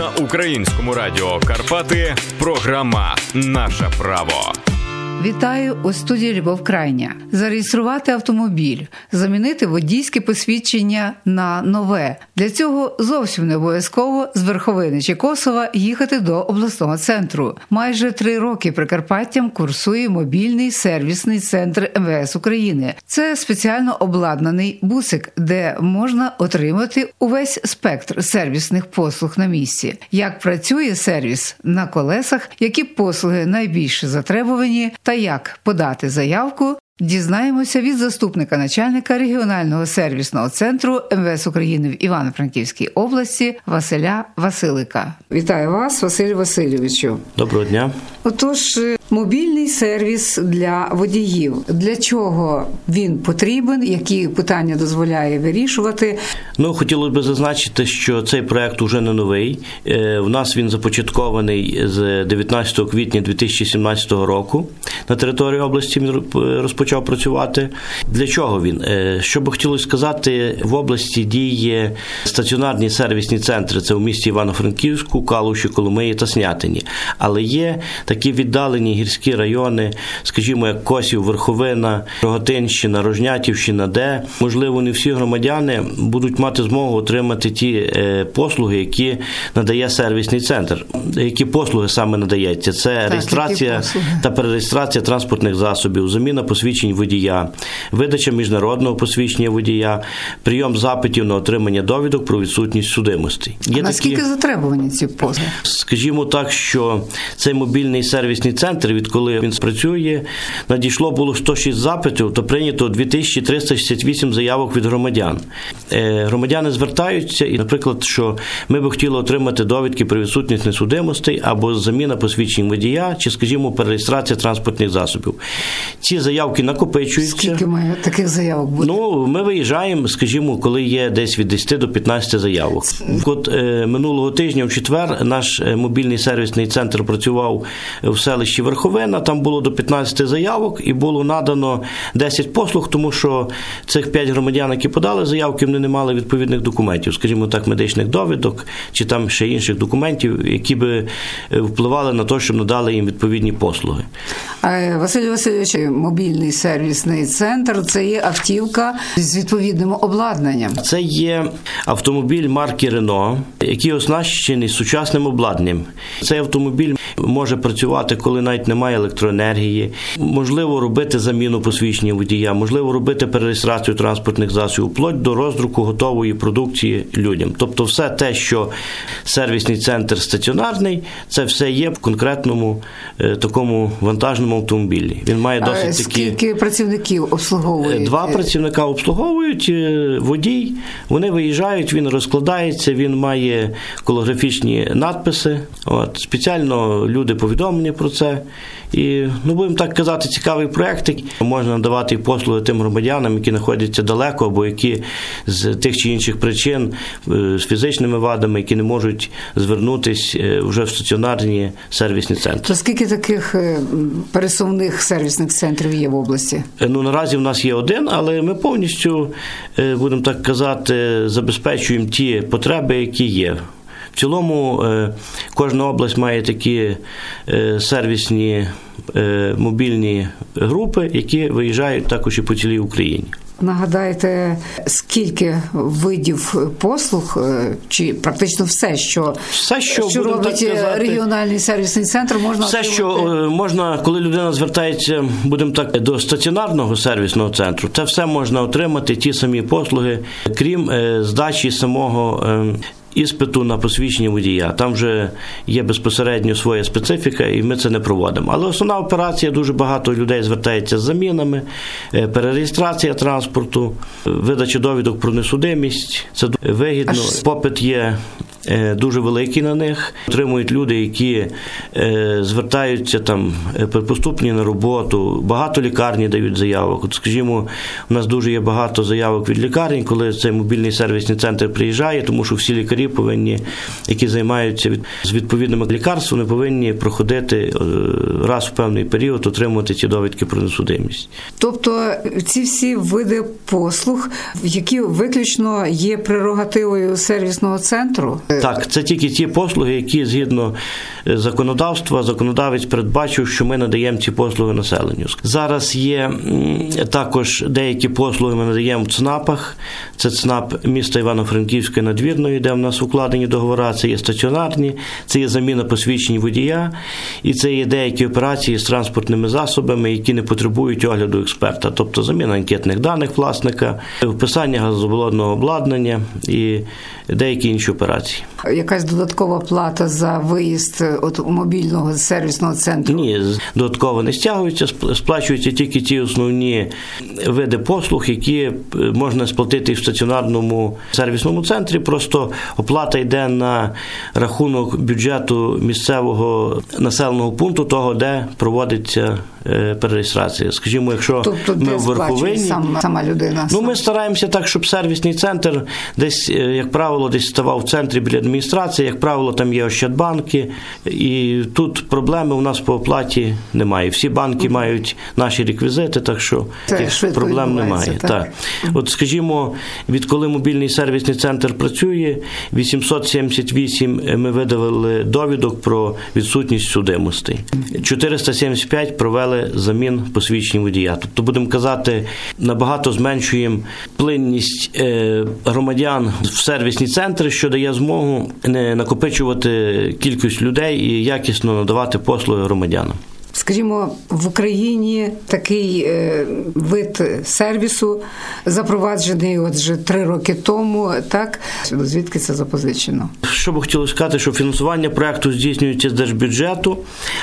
На українському радіо Карпати програма Наше право. Вітаю у студії Любов Крайня. Зареєструвати автомобіль, замінити водійське посвідчення на нове. Для цього зовсім не обов'язково з Верховини чи Косова їхати до обласного центру. Майже три роки Прикарпаттям курсує мобільний сервісний центр МВС України. Це спеціально обладнаний бусик, де можна отримати увесь спектр сервісних послуг на місці. Як працює сервіс на колесах, які послуги найбільше затребувані та як подати заявку, дізнаємося від заступника начальника регіонального сервісного центру МВС України в Івано-Франківській області Василя Василика. Вітаю вас, Василь Васильовичу. Доброго дня. Отож, е, мобільний сервіс для водіїв. Для чого він потрібен? Які питання дозволяє вирішувати? Ну хотілося б зазначити, що цей проект уже не новий. Е, в нас він започаткований з 19 квітня 2017 року. На території області він розпочав працювати. Для чого він? Е, що би хотілося сказати, в області діє стаціонарні сервісні центри. Це в місті Івано-Франківську, Калуші, Коломиї та Снятині. Але є такі віддалені гірські райони, скажімо, як Косів, Верховина, Рогатинщина, Рожнятівщина, де можливо не всі громадяни будуть мати змогу отримати ті е, послуги, які надає сервісний центр. Які послуги саме надається? Це так, реєстрація та перереєстрація транспортних засобів, заміна посвідчень водія, видача міжнародного посвідчення водія, прийом запитів на отримання довідок про відсутність судимості. Є а наскільки такі, затребувані ці послуги? Скажімо так, що цей мобільний сервісний центр, відколи він спрацює, надійшло було 106 запитів, то прийнято 2368 заявок від громадян. Е, громадяни звертаються, і, наприклад, що ми би хотіли отримати довідки про відсутність несудимостей або заміна посвідчень водія, чи, скажімо, перереєстрація транспортних засобів. Ці заявки накопичуються. Скільки має таких заявок буде? Ну, ми виїжджаємо, скажімо, коли є десь від 10 до 15 заявок. От е, минулого тижня, в четвер, наш е, мобільний сервісний центр працював в селищі Верховина. Там було до 15 заявок, і було надано 10 послуг, тому що цих 5 громадян, які подали заявки, вони не мали відповідних документів, скажімо так, медичних довідок чи там ще інших документів, які би е, впливали на те, щоб надали їм відповідні послуги. Василь Васильович, мобільний сервісний центр це є автівка з відповідним обладнанням. Це є автомобіль марки Рено, який оснащений сучасним обладнанням. Цей автомобіль може працювати, коли навіть немає електроенергії. Можливо, робити заміну посвідчення водія, можливо, робити перереєстрацію транспортних засобів, вплоть до роздруку готової продукції людям. Тобто, все те, що сервісний центр стаціонарний, це все є в конкретному е, такому вантажному автомобілі. Він має досить такі скільки працівників обслуговують? Два працівника обслуговують е, водій. Вони виїжджають, він розкладається, він має колографічні надписи. От спеціально люди повідомлені про це. І ну будемо так казати, цікавий проект. Можна надавати послуги тим громадянам, які знаходяться далеко, або які з тих чи інших причин е, з фізичними вадами, які не можуть звернутися е, вже в стаціонарні сервісні центри. То скільки таких пересувних сервісних центрів є в області? Ну наразі в нас є один, але ми повністю будемо так казати, забезпечуємо ті потреби, які є. В цілому е, кожна область має такі е, сервісні е, мобільні групи, які виїжджають також і по цілій Україні. Нагадайте, скільки видів послуг, чи практично все, що все, що, що робить казати, регіональний сервісний центр, можна все, отримати? що можна, коли людина звертається, будемо так до стаціонарного сервісного центру, це все можна отримати ті самі послуги, крім здачі самого іспиту на посвідчення водія. Там вже є безпосередньо своя специфіка, і ми це не проводимо. Але основна операція дуже багато людей звертається з замінами, е, перереєстрація транспорту, видача довідок про несудимість. Це вигідно. Попит є Е, дуже великий на них. Отримують люди, які е, звертаються там е, поступні на роботу. Багато лікарні дають заявок. От, скажімо, у нас дуже є багато заявок від лікарень, коли цей мобільний сервісний центр приїжджає, тому що всі лікарі повинні, які займаються від з відповідними лікарствами, повинні проходити раз в певний період, отримувати ці довідки про несудимість. Тобто ці всі види послуг, які виключно є прерогативою сервісного центру. Так, це тільки ті послуги, які згідно е, законодавства, законодавець передбачив, що ми надаємо ці послуги населенню. Зараз є також деякі послуги ми надаємо в ЦНАПах. Це ЦНАП міста Івано-Франківської надвірної, де в нас укладені договори, це є стаціонарні, це є заміна посвідчень водія, і це є деякі операції з транспортними засобами, які не потребують огляду експерта, тобто заміна анкетних даних власника, вписання газоволодного обладнання і деякі інші операції. Якась додаткова плата за виїзд от мобільного сервісного центру? Ні, додатково не стягується, сплачуються тільки ті основні види послуг, які можна сплатити в стаціонарному сервісному центрі. Просто оплата йде на рахунок бюджету місцевого населеного пункту, того де проводиться Е, перереєстрації. Скажімо, якщо тобто, ми в верховині сам, сама людина. Ну ми стараємося так, щоб сервісний центр десь, е, як правило, десь ставав в центрі біля адміністрації. Як правило, там є Ощадбанки, і тут проблеми у нас по оплаті немає. Всі банки mm. мають наші реквізити, так що таких проблем немає. Так. так. От, скажімо, відколи мобільний сервісний центр працює, 878 ми видавали довідок про відсутність судимостей. 475 провели провели замін посвідчень водія. Тобто, будемо казати, набагато зменшуємо плинність е, громадян в сервісні центри, що дає змогу не накопичувати кількість людей і якісно надавати послуги громадянам. Скажімо, в Україні такий е, вид сервісу запроваджений отже три роки тому. Так звідки це запозичено? Що би хотілося сказати, що фінансування проекту здійснюється з держбюджету,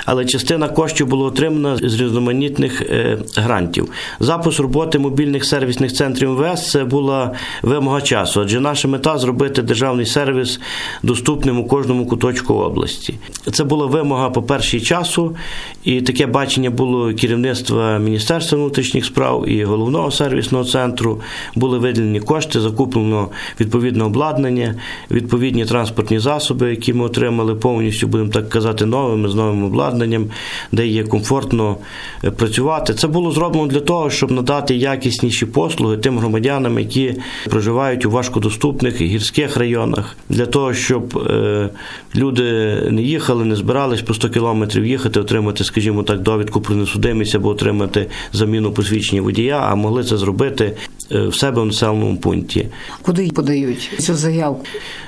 але частина коштів була отримана з різноманітних е, грантів. Запуск роботи мобільних сервісних центрів МВС це була вимога часу, адже наша мета зробити державний сервіс доступним у кожному куточку області. Це була вимога по першій часу і таке бачення було керівництва Міністерства внутрішніх справ і головного сервісного центру. Були виділені кошти, закуплено відповідне обладнання, відповідні транспортні засоби, які ми отримали повністю, будемо так казати, новими з новим обладнанням, де є комфортно е, працювати. Це було зроблено для того, щоб надати якісніші послуги тим громадянам, які проживають у важкодоступних гірських районах, для того, щоб е, люди не їхали, не збирались по 100 кілометрів їхати, отримати, скажімо скажімо так, довідку про несудимість або отримати заміну посвідчення водія, а могли це зробити е, в себе в населеному пункті. Куди подають цю заявку?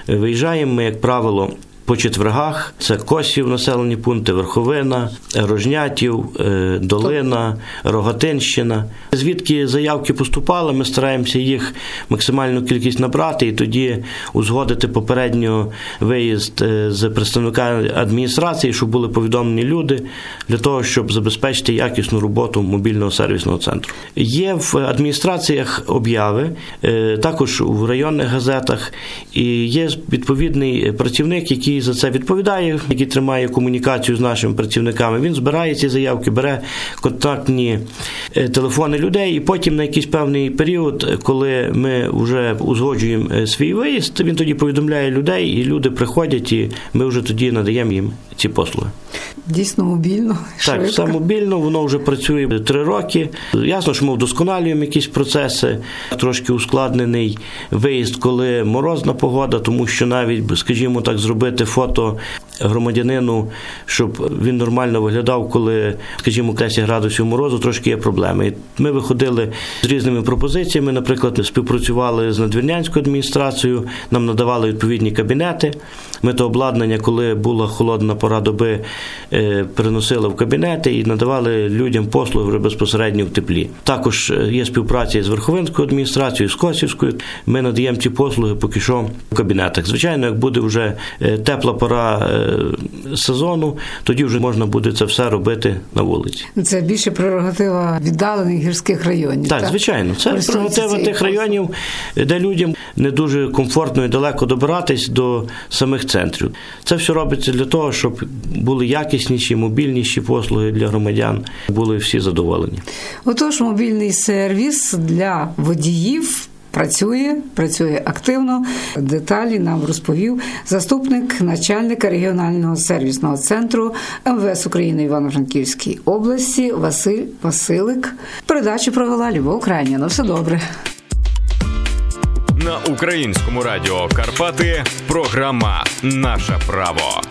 Виїжджаємо ми, як правило, по четвергах це Косів, населені пункти, Верховина, Рожнятів, е, Долина, Рогатинщина. Звідки заявки поступали, ми стараємося їх максимальну кількість набрати і тоді узгодити попередньо виїзд е, з представника адміністрації, щоб були повідомлені люди для того, щоб забезпечити якісну роботу мобільного сервісного центру. Є в адміністраціях обяви, е, також в районних газетах, і є відповідний працівник, який за це відповідає, який тримає комунікацію з нашими працівниками. Він збирає ці заявки, бере контактні е, телефони людей, і потім на якийсь певний період, коли ми вже узгоджуємо е, свій виїзд, він тоді повідомляє людей, і люди приходять, і ми вже тоді надаємо їм ці послуги. Дійсно мобільно. Так, все мобільно, воно вже працює три роки. Ясно, що ми вдосконалюємо якісь процеси, трошки ускладнений виїзд, коли морозна погода, тому що навіть, скажімо так, зробити фото громадянину, щоб він нормально виглядав, коли, скажімо, 10 градусів морозу, трошки є проблеми. І Ми виходили з різними пропозиціями. Наприклад, співпрацювали з надвірнянською адміністрацією, нам надавали відповідні кабінети. Ми то обладнання, коли була холодна пора доби, е, переносили в кабінети і надавали людям послуги безпосередньо в теплі. Також е, є співпраця з Верховинською адміністрацією, з Косівською. Ми надаємо ці послуги поки що в кабінетах. Звичайно, як буде вже е, тепла пора сезону, тоді вже можна буде це все робити на вулиці. Це більше прерогатива віддалених гірських районів. Так, так? звичайно, це прерогатива тих районів, де людям не дуже комфортно і далеко добиратись до самих центрів. Це все робиться для того, щоб були якісніші, мобільніші послуги для громадян, були всі задоволені. Отож, мобільний сервіс для водіїв. Працює, працює активно. Деталі нам розповів заступник начальника регіонального сервісного центру МВС України Івано-Франківській області Василь Василик. Передачу провела Любов Крайня. Ну все добре. на українському радіо Карпати. Програма Наше право.